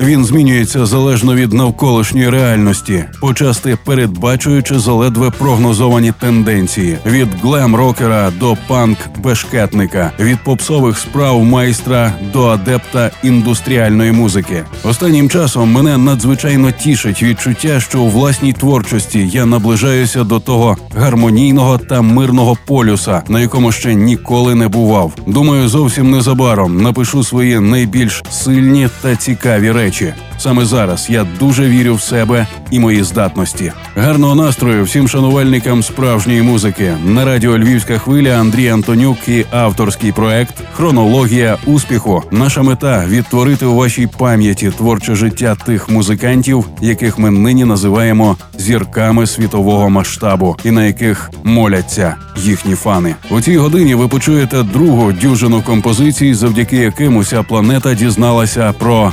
Він змінюється залежно від навколишньої реальності, почасти передбачуючи заледве прогнозовані тенденції: від глем-рокера до панк-бешкетника, від попсових справ майстра до адепта індустріальної музики. Останнім часом мене надзвичайно тішить відчуття, що у власній творчості я наближаюся до того гармонійного та мирного полюса, на якому ще ніколи не бував. Думаю, зовсім незабаром напишу свої найбільш сильні та цікаві речі речі. Саме зараз я дуже вірю в себе і мої здатності. Гарного настрою всім шанувальникам справжньої музики на радіо Львівська хвиля Андрій Антонюк і авторський проект Хронологія успіху. Наша мета відтворити у вашій пам'яті творче життя тих музикантів, яких ми нині називаємо зірками світового масштабу, і на яких моляться їхні фани. У цій годині ви почуєте другу дюжину композицій, завдяки яким уся планета дізналася про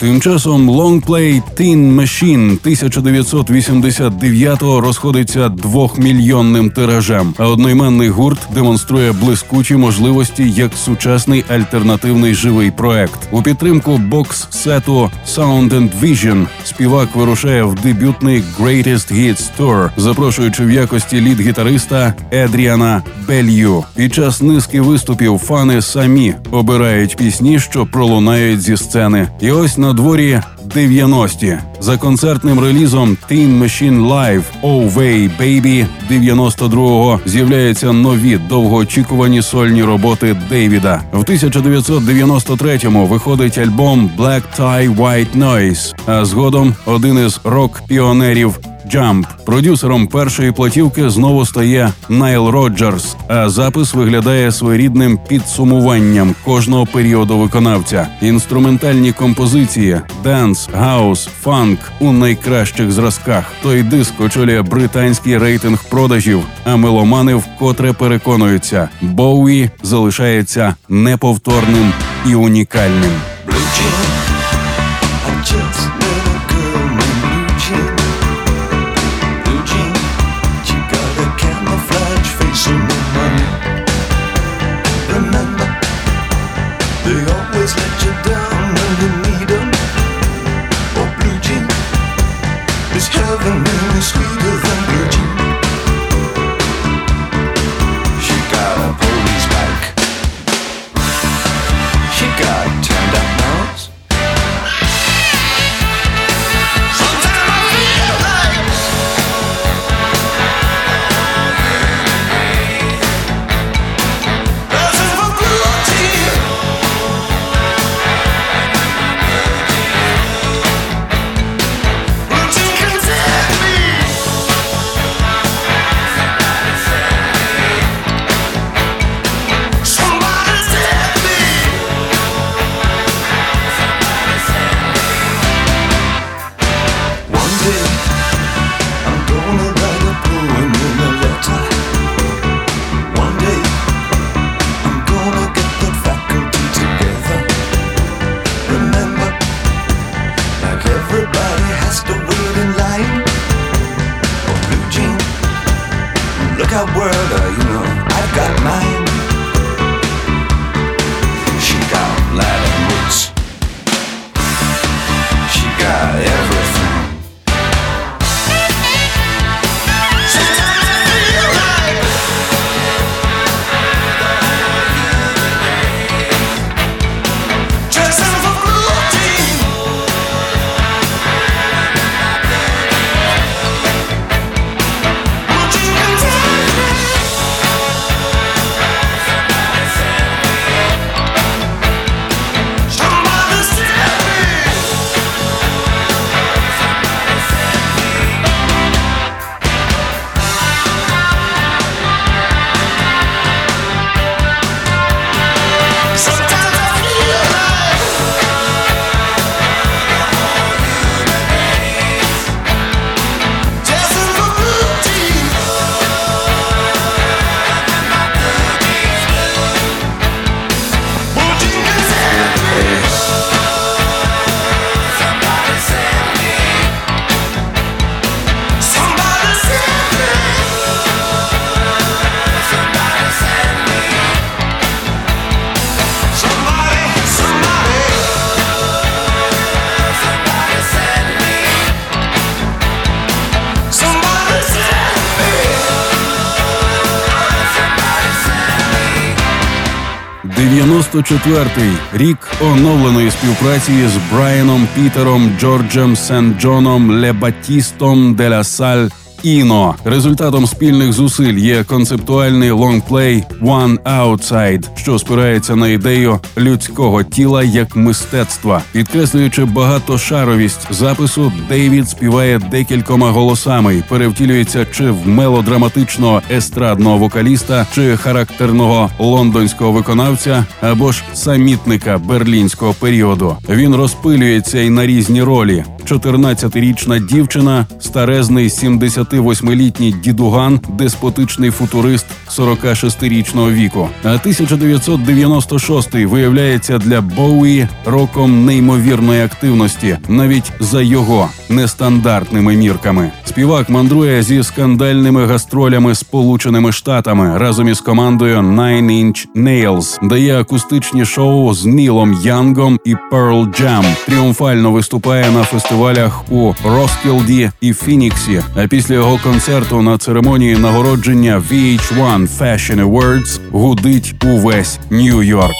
Тим часом лонгплей Teen Machine 1989-го розходиться двохмільйонним тиражем, а одноіменний гурт демонструє блискучі можливості як сучасний альтернативний живий проект. У підтримку бокс-сету Sound and Vision співак вирушає в дебютний Greatest Hits Tour, запрошуючи в якості лід-гітариста Едріана Белью. Під час низки виступів фани самі обирають пісні, що пролунають зі сцени. І ось на дворі 90-ті. за концертним релізом Teen Machine Live Oh Way Baby 92-го з'являються нові довгоочікувані сольні роботи Дейвіда. В 1993-му виходить альбом Black Tie White Noise, а згодом один із рок-піонерів Jump. Продюсером першої платівки знову стає Найл Роджерс, а запис виглядає своєрідним підсумуванням кожного періоду виконавця. Інструментальні композиції, денс, гаус, фанк у найкращих зразках. Той диск очолює британський рейтинг продажів, а меломани вкотре переконуються, Боуї залишається неповторним і унікальним. 94-й рік оновленої співпраці з Брайаном Пітером Джорджем Сен Джоном Лебатістом де ля Саль Іно. Результатом спільних зусиль є концептуальний лонгплей «1. Outside», що спирається на ідею людського тіла як мистецтва, підкреслюючи багатошаровість запису, Дейвід співає декількома голосами, перевтілюється чи в мелодраматичного естрадного вокаліста, чи характерного лондонського виконавця, або ж самітника берлінського періоду. Він розпилюється й на різні ролі. 14-річна дівчина, старезний 78-літній дідуган, деспотичний футурист 46-річного віку. А 1996-й виявляється для Боуї роком неймовірної активності, навіть за його нестандартними мірками. Співак мандрує зі скандальними гастролями Сполученими Штатами разом із командою Nine Inch Nails, дає акустичні шоу з Нілом Янгом і Pearl Jam. Тріумфально виступає на фестивалях у Роскілді і Фініксі. А після його концерту на церемонії нагородження VH1 Fashion Awards гудить увесь Нью-Йорк.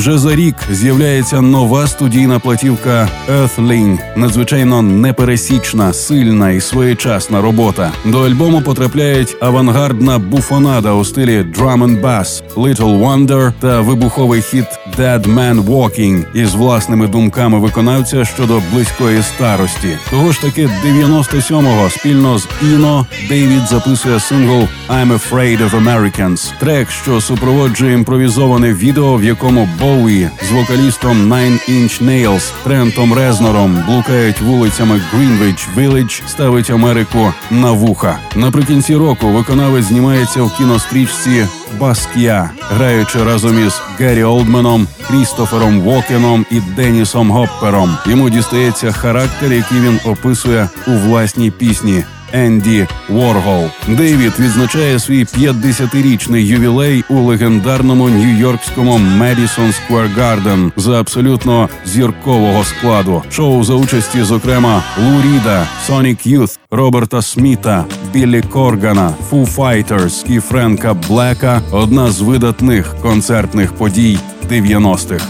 Вже за рік з'являється нова студійна платівка Earthling. надзвичайно непересічна, сильна і своєчасна робота. До альбому потрапляють авангардна буфонада у стилі drum and bass, Little Wonder та вибуховий хіт Dead Man Walking із власними думками виконавця щодо близької старості. Того ж таки 97-го спільно з Іно Дейвід записує сингл «I'm Afraid of Americans», трек, що супроводжує імпровізоване відео, в якому Боуі з вокалістом Nine Inch Nails Трентом Резнором блукають вулицями Greenwich Village, ставить Америку на вуха. Наприкінці року виконавець знімається в кінострічці Баскія, граючи разом із Геррі Олдменом, Крістофером Вокеном і Денісом Гоппером. Йому дістається характер, який він описує у власній пісні. Енді Воргол. Дейвід відзначає свій 50-річний ювілей у легендарному нью-йоркському Madison Square Garden за абсолютно зіркового складу. Шоу за участі, зокрема, Лу Ріда, Sonic Youth, Роберта Сміта, Біллі Коргана, Foo Fighters і Френка Блека одна з видатних концертних подій 90-х.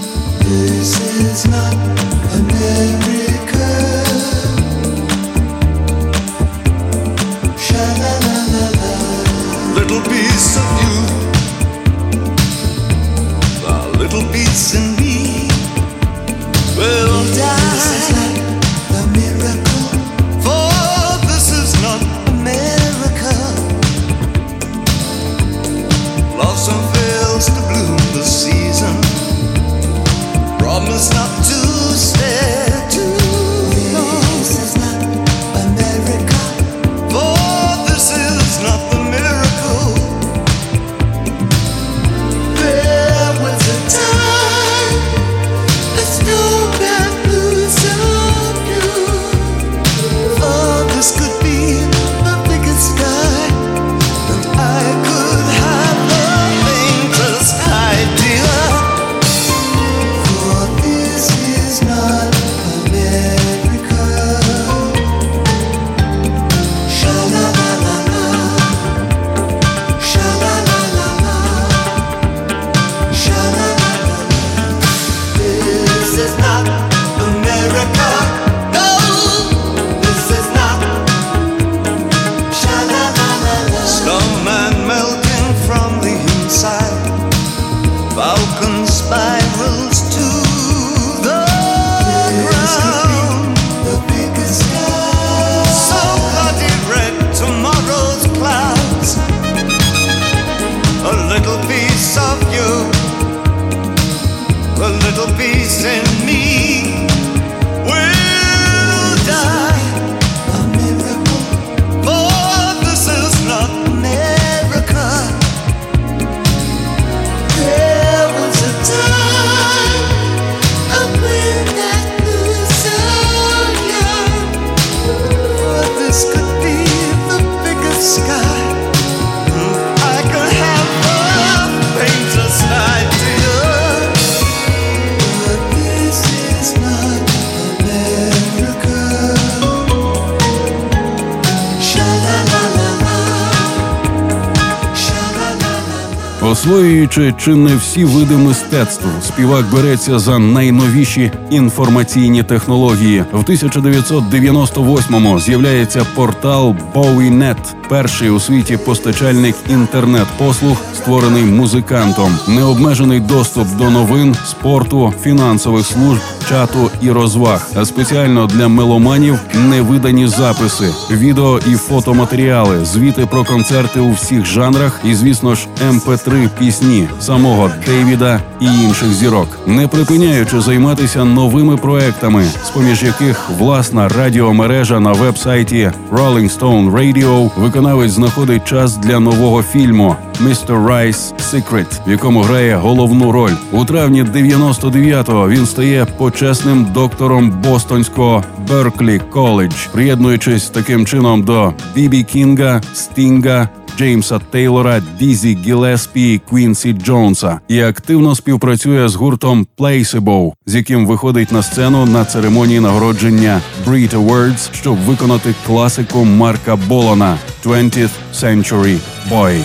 Освоюючи чи не всі види мистецтв, співак береться за найновіші інформаційні технології. В 1998-му з'являється портал BowieNet, перший у світі постачальник інтернет-послуг, створений музикантом, необмежений доступ до новин, спорту, фінансових служб, чату і розваг, а спеціально для меломанів невидані записи, відео і фотоматеріали, звіти про концерти у всіх жанрах, і, звісно ж, МП3 ем пісні самого Дейвіда і інших зірок, не припиняючи займатися новими проектами, з поміж яких власна радіомережа на веб-сайті Rolling Stone Radio виконавець знаходить час для нового фільму «Mr. Rice's Secret», в якому грає головну роль у травні 99-го Він стає почесним доктором Бостонського Берклі College, приєднуючись таким чином до Бібі Кінга, Стінга. Джеймса Тейлора, Дізі Гілеспі, Квінсі Джонса і активно співпрацює з гуртом Placebo, з яким виходить на сцену на церемонії нагородження Brit Awards, щоб виконати класику Марка Болона «20th Century Boy».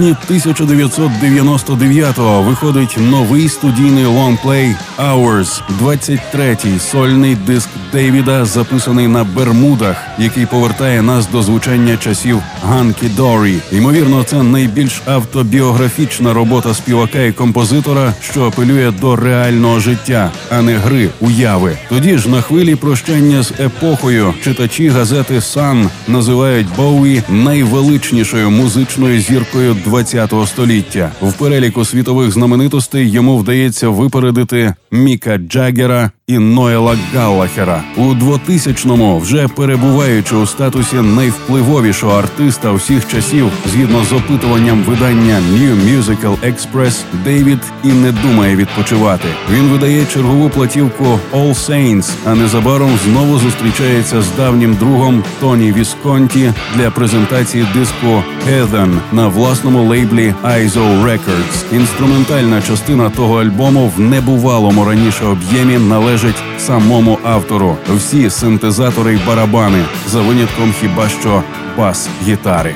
Жовтні 1999-го виходить новий студійний лонгплей «Hours», 23-й сольний диск Дейвіда, записаний на Бермудах, який повертає нас до звучання часів Hunky Dory. Ймовірно, це найбільш автобіографічна робота співака і композитора, що апелює до реального життя, а не гри уяви. Тоді ж на хвилі прощання з епохою читачі газети Сан називають Боуі найвеличнішою музичною зіркою ХХ століття. В переліку світових знаменитостей йому вдається випередити Міка Джаггера і Ноела Галлахера у 2000-му вже перебуваючи у статусі найвпливовішого артиста всіх часів, згідно з опитуванням видання New Musical Express, Дейвід і не думає відпочивати. Він видає чергову платівку All Saints, а незабаром знову зустрічається з давнім другом Тоні Вісконті для презентації диску Heathen на власному лейблі ISO Records. Інструментальна частина того альбому в небувалому раніше об'ємі належить самому автору. Всі синтезатори й барабани за винятком хіба що бас гітари.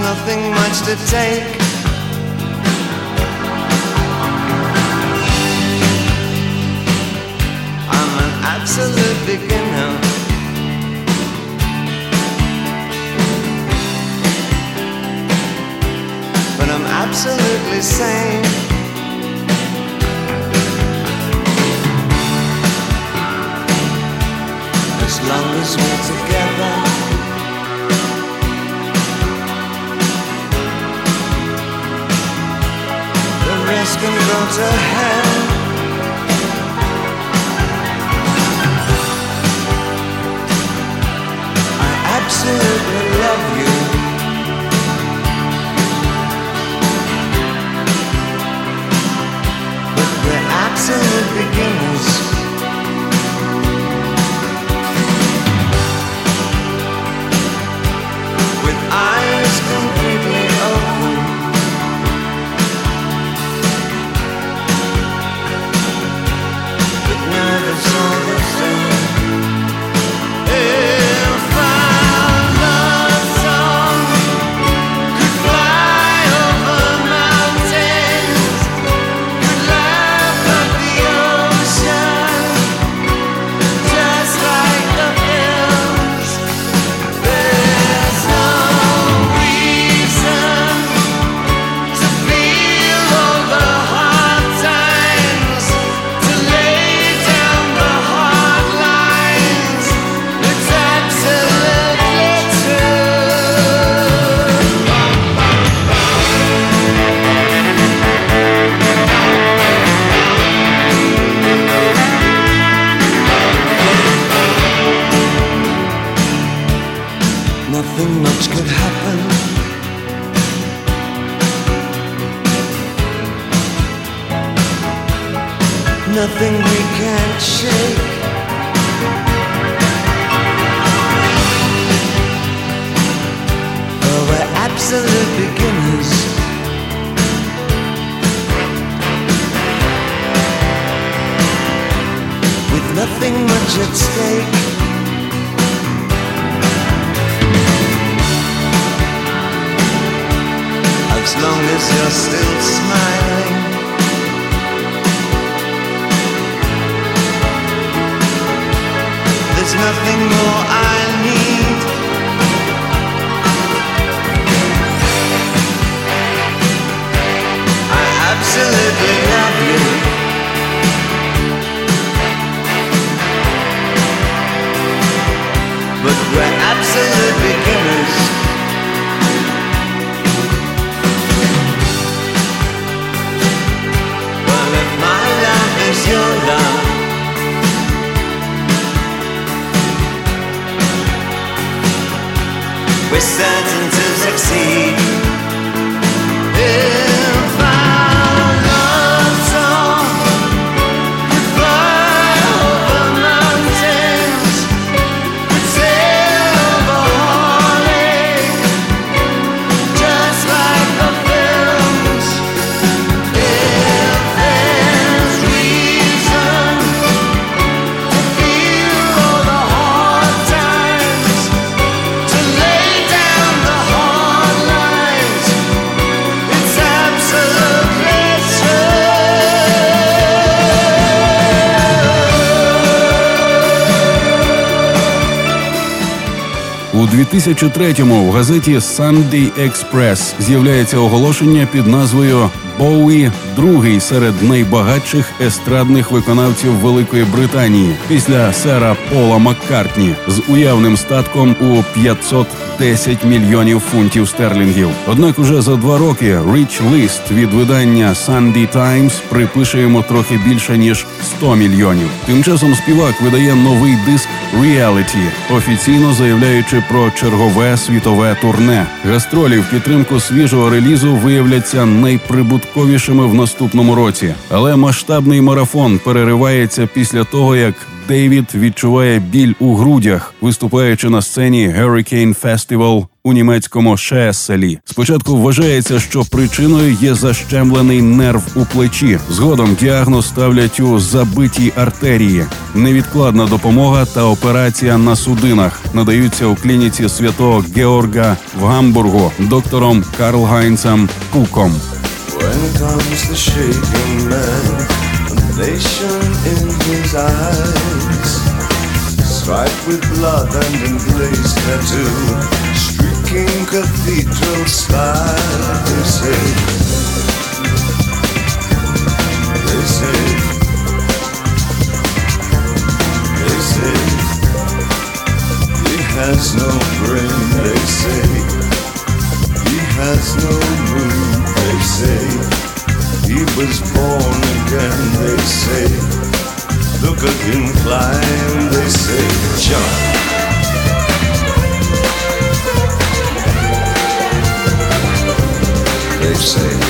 nothing much to take absolute beginner. absolutely sane. As long as we're together, the rest can go to hell. I absolutely love you. Much at stake. as long as you're still smiling. There's nothing more I need. I absolutely love you. We're certain to succeed. If У 2003-му в газеті Sunday Express з'являється оголошення під назвою Боуі другий серед найбагатших естрадних виконавців Великої Британії після сера Пола Маккартні з уявним статком у 510 мільйонів фунтів стерлінгів. Однак уже за два роки Rich List від видання Sunday Times припише йому трохи більше ніж 100 мільйонів. Тим часом співак видає новий диск Reality, офіційно заявляючи про чергове світове турне. Гастролі в підтримку свіжого релізу виявляться найприбутковішими в наступному році. Але масштабний марафон переривається після того, як Дейвід відчуває біль у грудях, виступаючи на сцені Hurricane Festival у німецькому Шеселі. Спочатку вважається, що причиною є защемлений нерв у плечі. Згодом діагноз ставлять у забитій артерії. Невідкладна допомога та операція на судинах надаються у клініці святого Георга в Гамбургу доктором Карл Гайнцем Куком. When comes the shaking man, a nation in his eyes, striped with blood and emblazed tattoo, streaking cathedral spire. They say, they say, they say, he has no brain. They say. He has no mood, they say. He was born again, they say. Look at him climb, they say, jump. They say,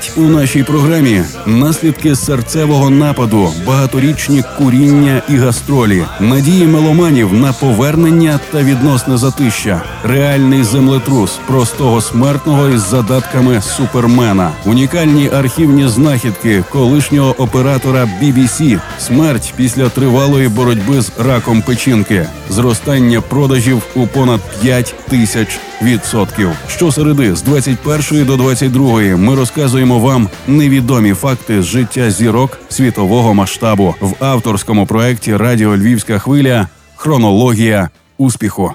За у нашій програмі. Наслідки серцевого нападу, багаторічні куріння і гастролі, надії меломанів на повернення та відносне затища, реальний землетрус простого смертного із задатками супермена, унікальні архівні знахідки колишнього оператора BBC, смерть після тривалої боротьби з раком печінки, зростання продажів у понад 5 тисяч відсотків. Щосереди з 21 до 22 ми розказуємо вам невідомі факти з життя зірок світового масштабу. В авторському проєкті Радіо Львівська хвиля. Хронологія успіху.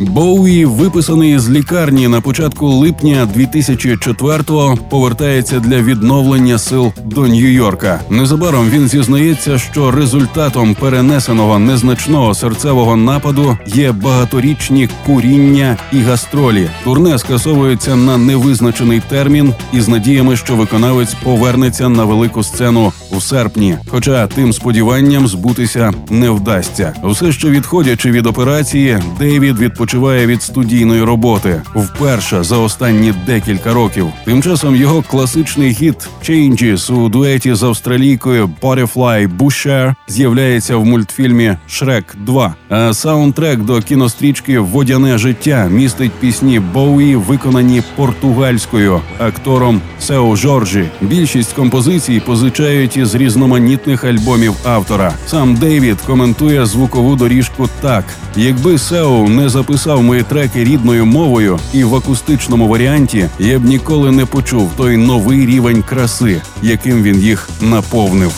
Боуї, виписаний з лікарні на початку липня 2004-го, повертається для відновлення сил до Нью-Йорка. Незабаром він зізнається, що результатом перенесеного незначного серцевого нападу є багаторічні куріння і гастролі. Турне скасовується на невизначений термін із надіями, що виконавець повернеться на велику сцену в серпні. Хоча тим сподіванням збутися не вдасться. Все ще відходячи від операції, Дейвід відпочиває від студійної роботи вперше за останні декілька років. Тим часом його класичний хіт «Changes» у дуеті з австралійкою Butterfly Busher з'являється в мультфільмі Шрек 2. А саундтрек до кінострічки Водяне життя містить пісні Боуї, виконані португальською актором Сео Жоржі. Більшість композицій позичають із різноманітних альбомів автора. Сам Дейвід коментує звукову доріжку так: якби Сео не записав мої треки рідною мовою і в акустичному варіанті, я б ніколи не почув той новий рівень краси, яким він їх наповнив.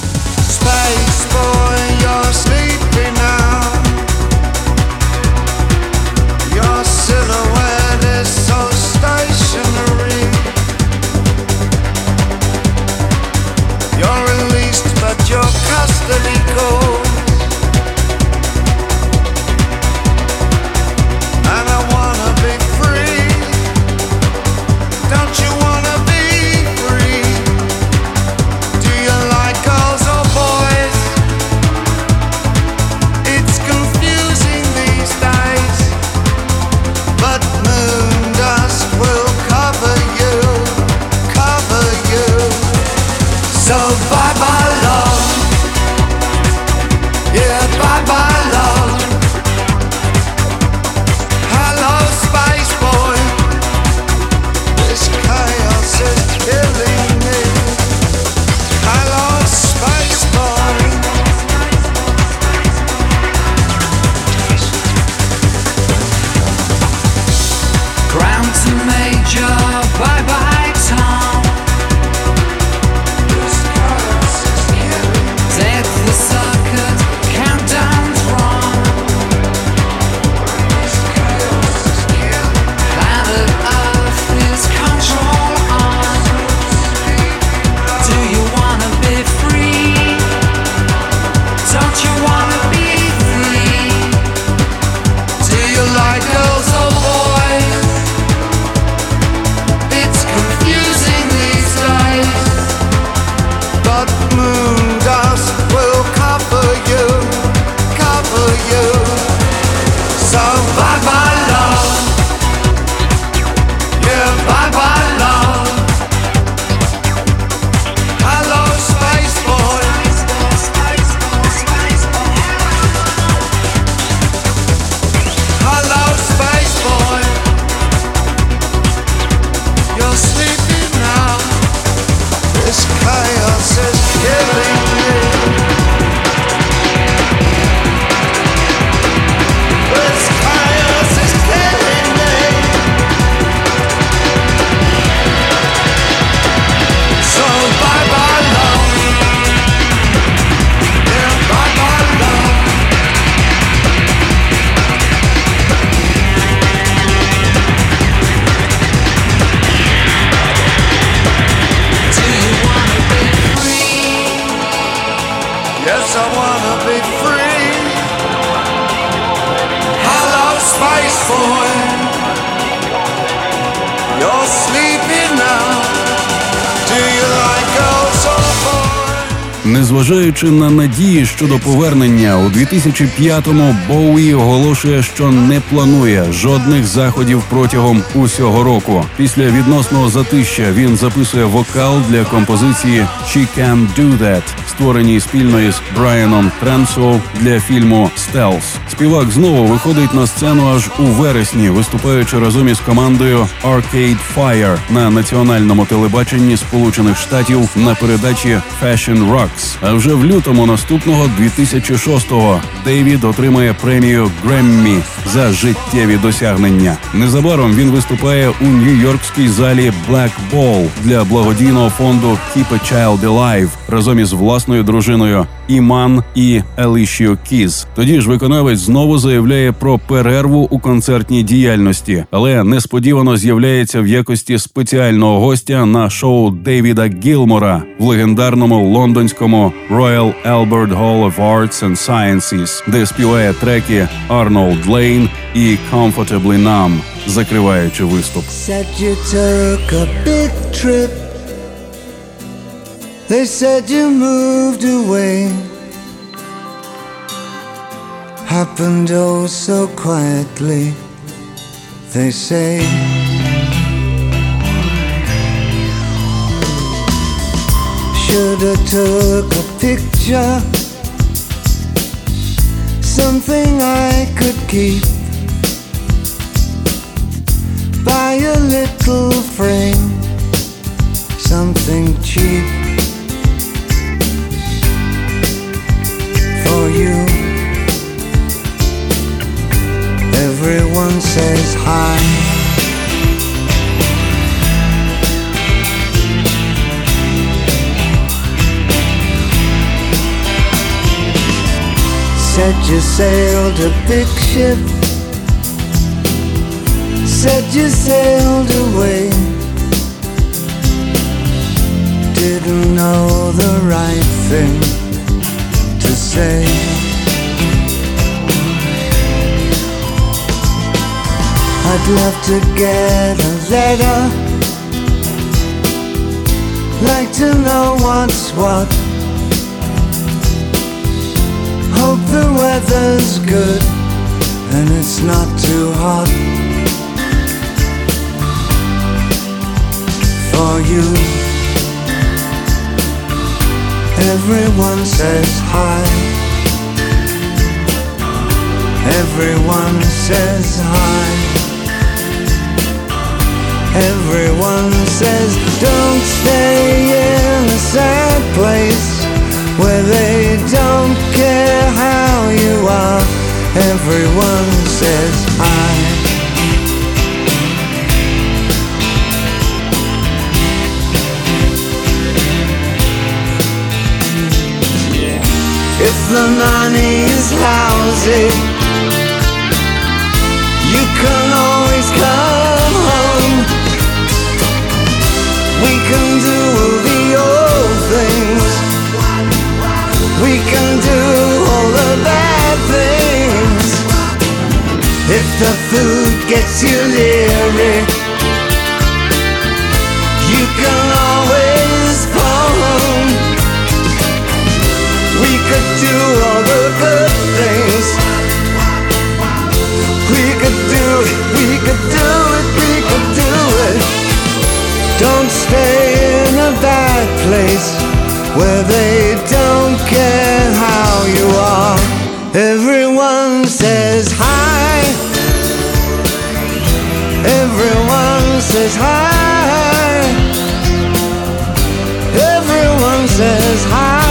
Надії щодо повернення, у 2005-му Боуї оголошує, що не планує жодних заходів протягом усього року. Після відносного затища він записує вокал для композиції «She Can Do That», створеній спільно із Брайаном Тренсоу для фільму «Стелс». Співак знову виходить на сцену аж у вересні, виступаючи разом із командою Arcade Fire на національному телебаченні Сполучених Штатів на передачі Fashion Rocks. А вже в лютому наступного 2006-го Дейвід отримає премію Греммі за життєві досягнення. Незабаром він виступає у нью-йоркській залі Black Ball для благодійного фонду Keep a Child Alive разом із власною дружиною Іман і Елішіо Кіз. Тоді ж виконавець знову заявляє про перерву у концертній діяльності, але несподівано з'являється в якості спеціального гостя на шоу Дейвіда Гілмора в легендарному лондонському Royal Albert Hall of Arts and Sciences, де співає треки Arnold Lane і Comfortably Numb, закриваючи виступ. Said you took a big trip. They said you moved away. Happened oh so quietly. They say. Shoulda took a picture. Something I could keep. buy a little frame, something cheap says hi. Said you sailed a big ship said you sailed away. Didn't know the right thing to say. I'd love to get a letter. Like to know what's what. Hope the weather's good and it's not too hot. for you. Everyone says hi. Everyone says hi. Everyone says don't stay in a sad place where they don't care how you are. Everyone says hi. If the money is lousy, you can always come If the food gets you leery, place where they don't care how you are. Everyone says hi. Everyone says hi. Everyone says hi.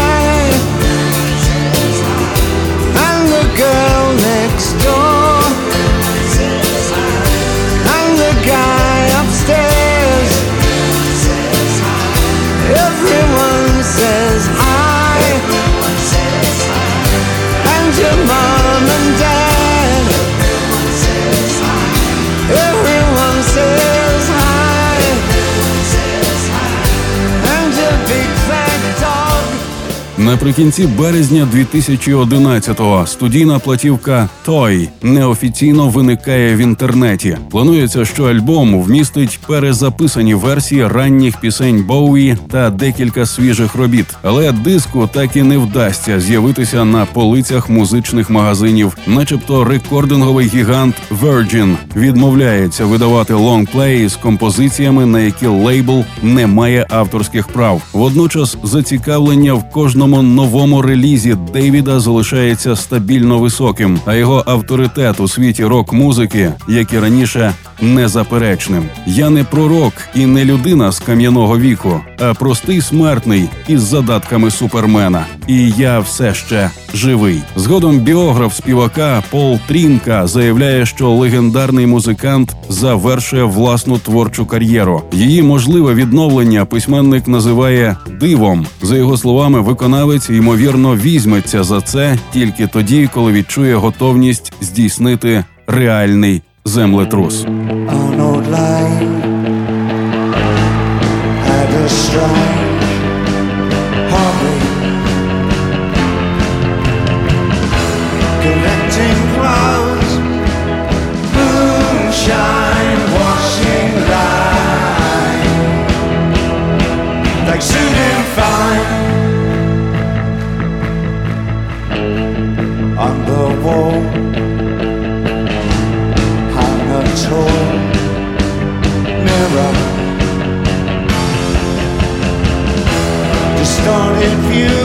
Наприкінці березня 2011-го студійна платівка Той неофіційно виникає в інтернеті. Планується, що альбом вмістить перезаписані версії ранніх пісень Боуї та декілька свіжих робіт. Але диску так і не вдасться з'явитися на полицях музичних магазинів, начебто рекординговий гігант Virgin відмовляється видавати лонгплеї з композиціями, на які лейбл не має авторських прав. Водночас зацікавлення в кожному новому релізі Дейвіда залишається стабільно високим, а його авторитет у світі рок-музики, як і раніше, незаперечним. Я не пророк і не людина з кам'яного віку, а простий смертний із задатками супермена. І я все ще живий. Згодом біограф співака Пол Трінка заявляє, що легендарний музикант завершує власну творчу кар'єру. Її можливе відновлення письменник називає дивом. За його словами, виконавець ймовірно візьметься за це тільки тоді, коли відчує готовність здійснити реальний землетрус. on don't it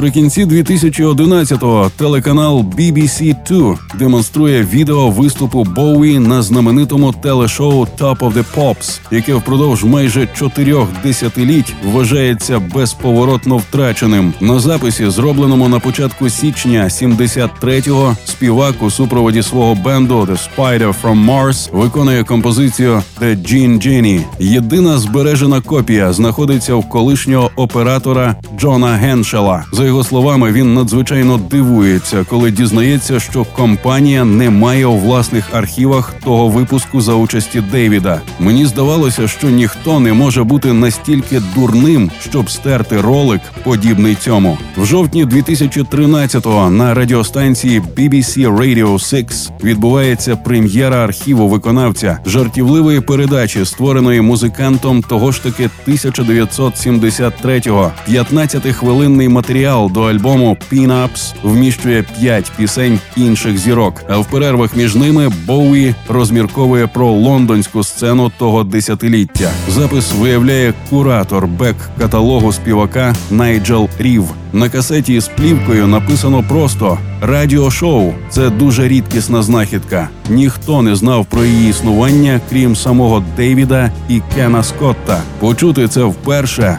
Наприкінці 2011-го телеканал BBC 2 демонструє відео виступу Боуї на знаменитому телешоу Top of the Pops, яке впродовж майже чотирьох десятиліть вважається безповоротно втраченим. На записі, зробленому на початку січня 73-го, співак у супроводі свого бенду The Spider from Mars виконує композицію The Gene Genie. Єдина збережена копія знаходиться в колишнього оператора Джона Геншела. За його словами, він надзвичайно дивується, коли дізнається, що компанія не має у власних архівах того випуску за участі Дейвіда. Мені здавалося, що ніхто не може бути настільки дурним, щоб стерти ролик, подібний цьому. В жовтні 2013-го на радіостанції BBC Radio 6 відбувається прем'єра архіву виконавця жартівливої передачі, створеної музикантом того ж таки 1973-го. 15-хвилинний матеріал до альбому «Pin-Ups» вміщує п'ять пісень інших зірок. А в перервах між ними Боуї розмірковує про лондонську сцену того десятиліття. Запис виявляє куратор бек каталогу співака Найджел Рів. На касеті з плівкою написано просто радіошоу. Це дуже рідкісна знахідка. Ніхто не знав про її існування, крім самого Дейвіда і Кена Скотта. Почути це вперше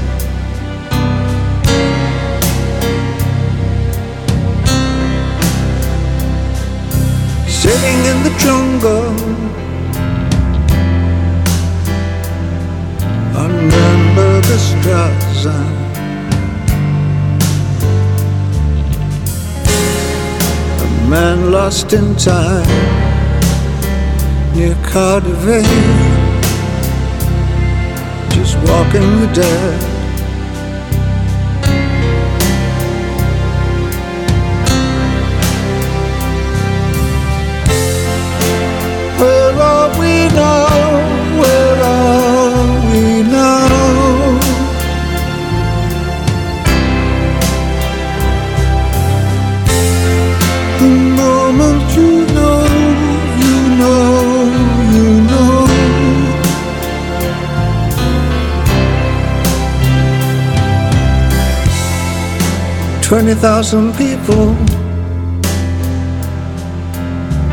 Sitting in the jungle. Under the Straße A man lost in time Near Cardiff. Just walking the dead are we? The moment you know, you know, you know. Twenty thousand people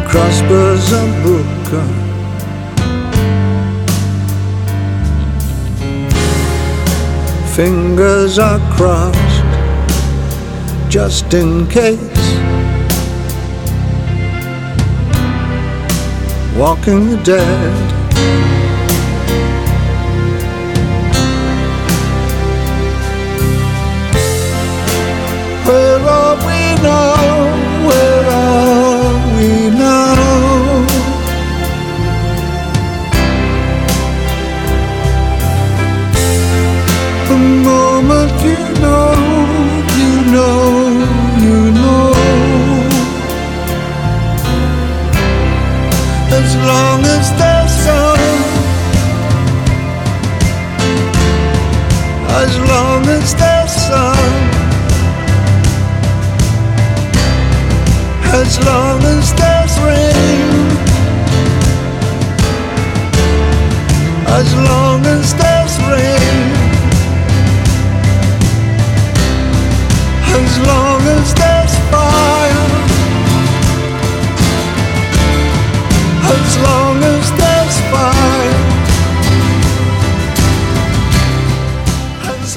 crossbars are broken. Fingers are crossed just in case. Walking the dead. As long as there's sun. as long as there's rain, as long as there's rain, as long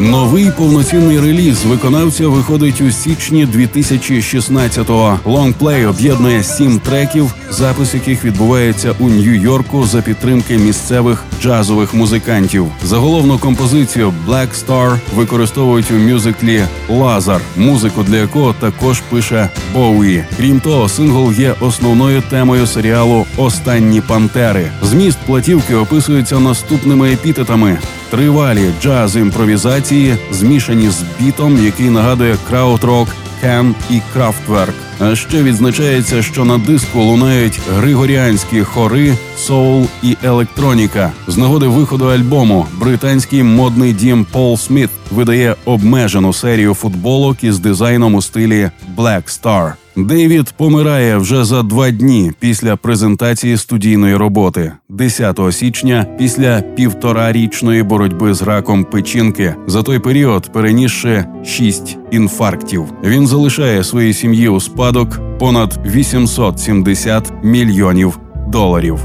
Новий повноцінний реліз виконавця виходить у січні 2016-го. Лонгплей об'єднує сім треків, запис яких відбувається у Нью-Йорку за підтримки місцевих джазових музикантів. Заголовну композицію Black Star використовують у мюзиклі Лазар, музику для якого також пише Боуї. Крім того, сингл є основною темою серіалу Останні пантери. Зміст платівки описується наступними епітетами. Тривалі джаз імпровізації, змішані з бітом, який нагадує краудрок, Кем і Крафтверк. А ще відзначається, що на диску лунають григоріанські хори, соул і електроніка. З нагоди виходу альбому британський модний дім Пол Сміт видає обмежену серію футболок із дизайном у стилі Black Star. Дейвід помирає вже за два дні після презентації студійної роботи, 10 січня, після півторарічної боротьби з раком печінки. За той період перенісши шість інфарктів. Він залишає своїй сім'ї у спадок понад 870 мільйонів доларів.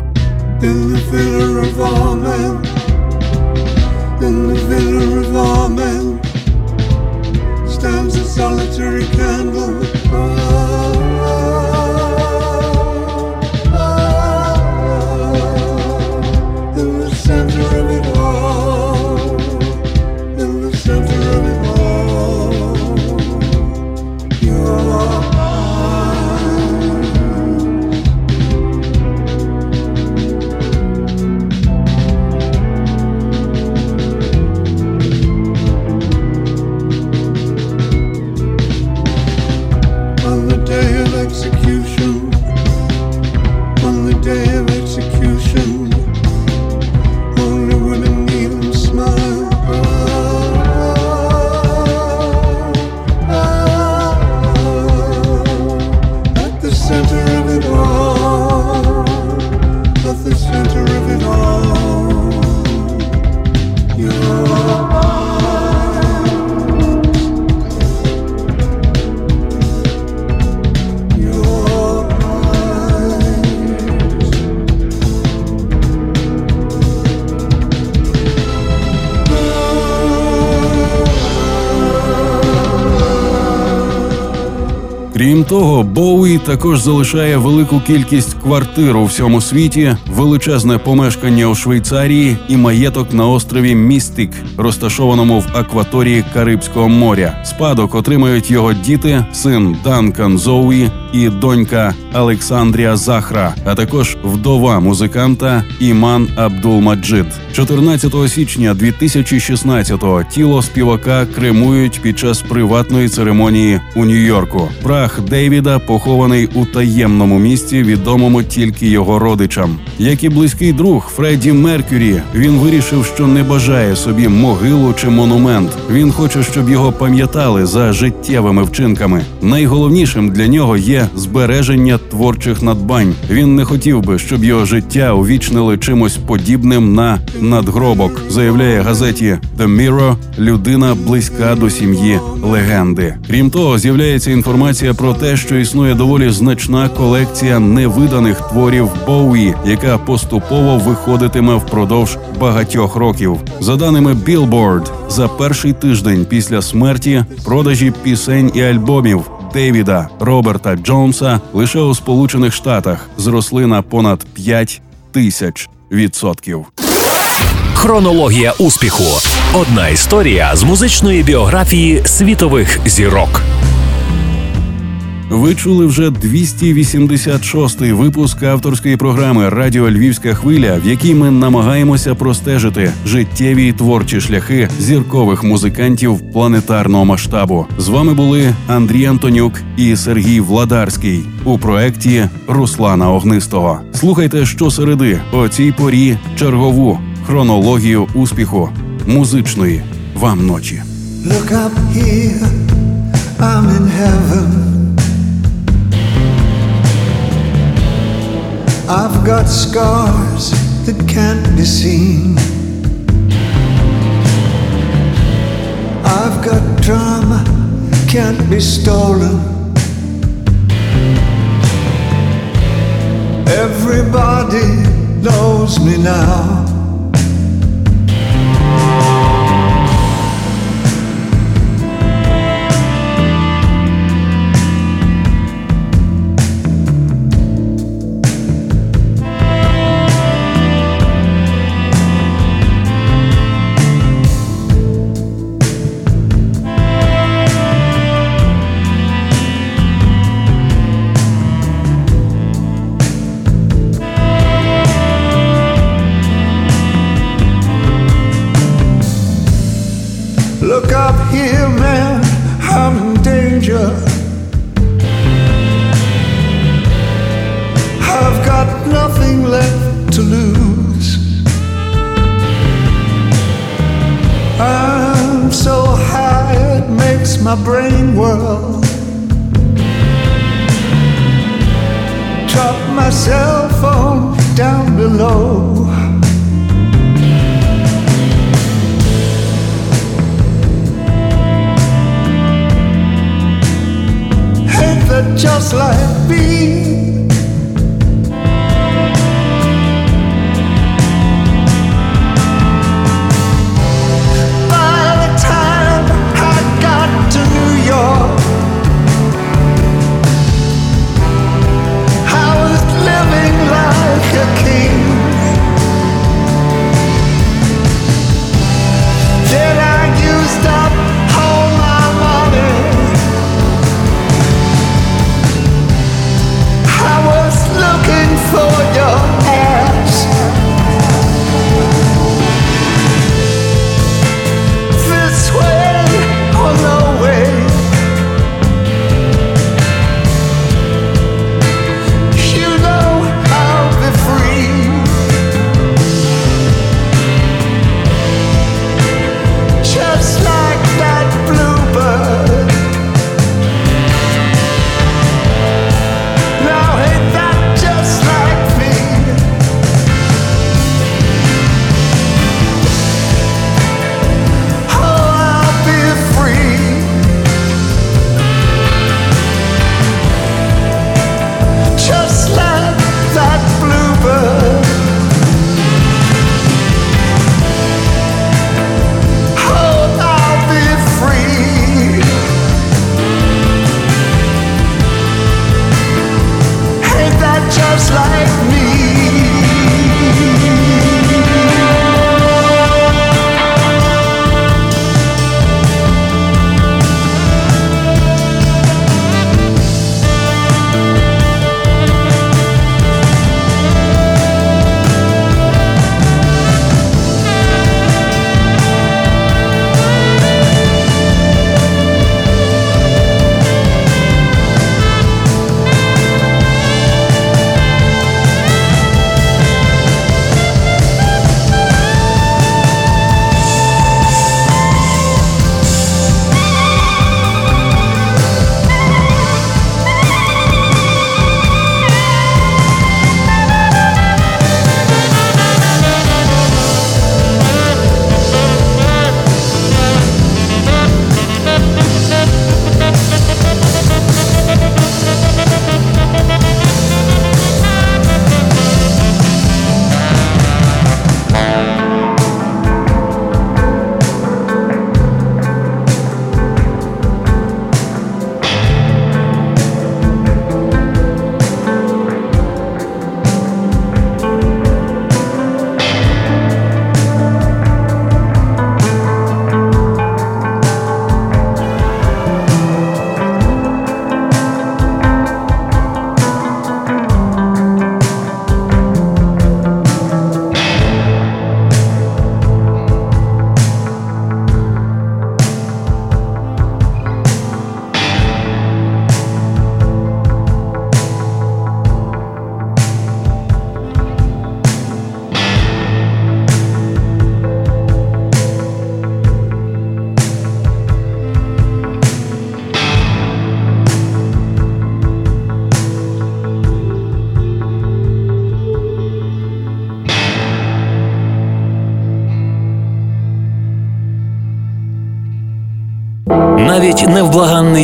Solitary candle. Того, Боуї також залишає велику кількість квартир у всьому світі, величезне помешкання у Швейцарії і маєток на острові Містик, розташованому в акваторії Карибського моря. Спадок отримають його діти, син Данкан Зоуї і донька Олександрія Захра, а також вдова музиканта Іман Абдулмаджид. 14 січня 2016-го тіло співака кремують під час приватної церемонії у Нью-Йорку. Прах Дейвіда похований у таємному місці, відомому тільки його родичам. Як і близький друг Фредді Меркюрі, він вирішив, що не бажає собі могилу чи монумент. Він хоче, щоб його пам'ятали за життєвими вчинками. Найголовнішим для нього є збереження творчих надбань. Він не хотів би, щоб його життя увічнили чимось подібним на надгробок, заявляє газеті The Mirror людина близька до сім'ї легенди. Крім того, з'являється інформація про те, що існує доволі значна колекція невиданих творів Боуї, яка поступово виходитиме впродовж багатьох років. За даними Billboard, за перший тиждень після смерті продажі пісень і альбомів. Дейвіда Роберта Джонса лише у Сполучених Штатах зросли на понад 5 тисяч відсотків. Хронологія успіху. Одна історія з музичної біографії світових зірок. Ви чули вже 286-й випуск авторської програми Радіо Львівська хвиля, в якій ми намагаємося простежити життєві й творчі шляхи зіркових музикантів планетарного масштабу. З вами були Андрій Антонюк і Сергій Владарський у проєкті Руслана Огнистого. Слухайте щосереди о цій порі чергову хронологію успіху музичної вам ночі. Look up here, I'm in heaven. I've got scars that can't be seen. I've got drama, can't be stolen. Everybody knows me now.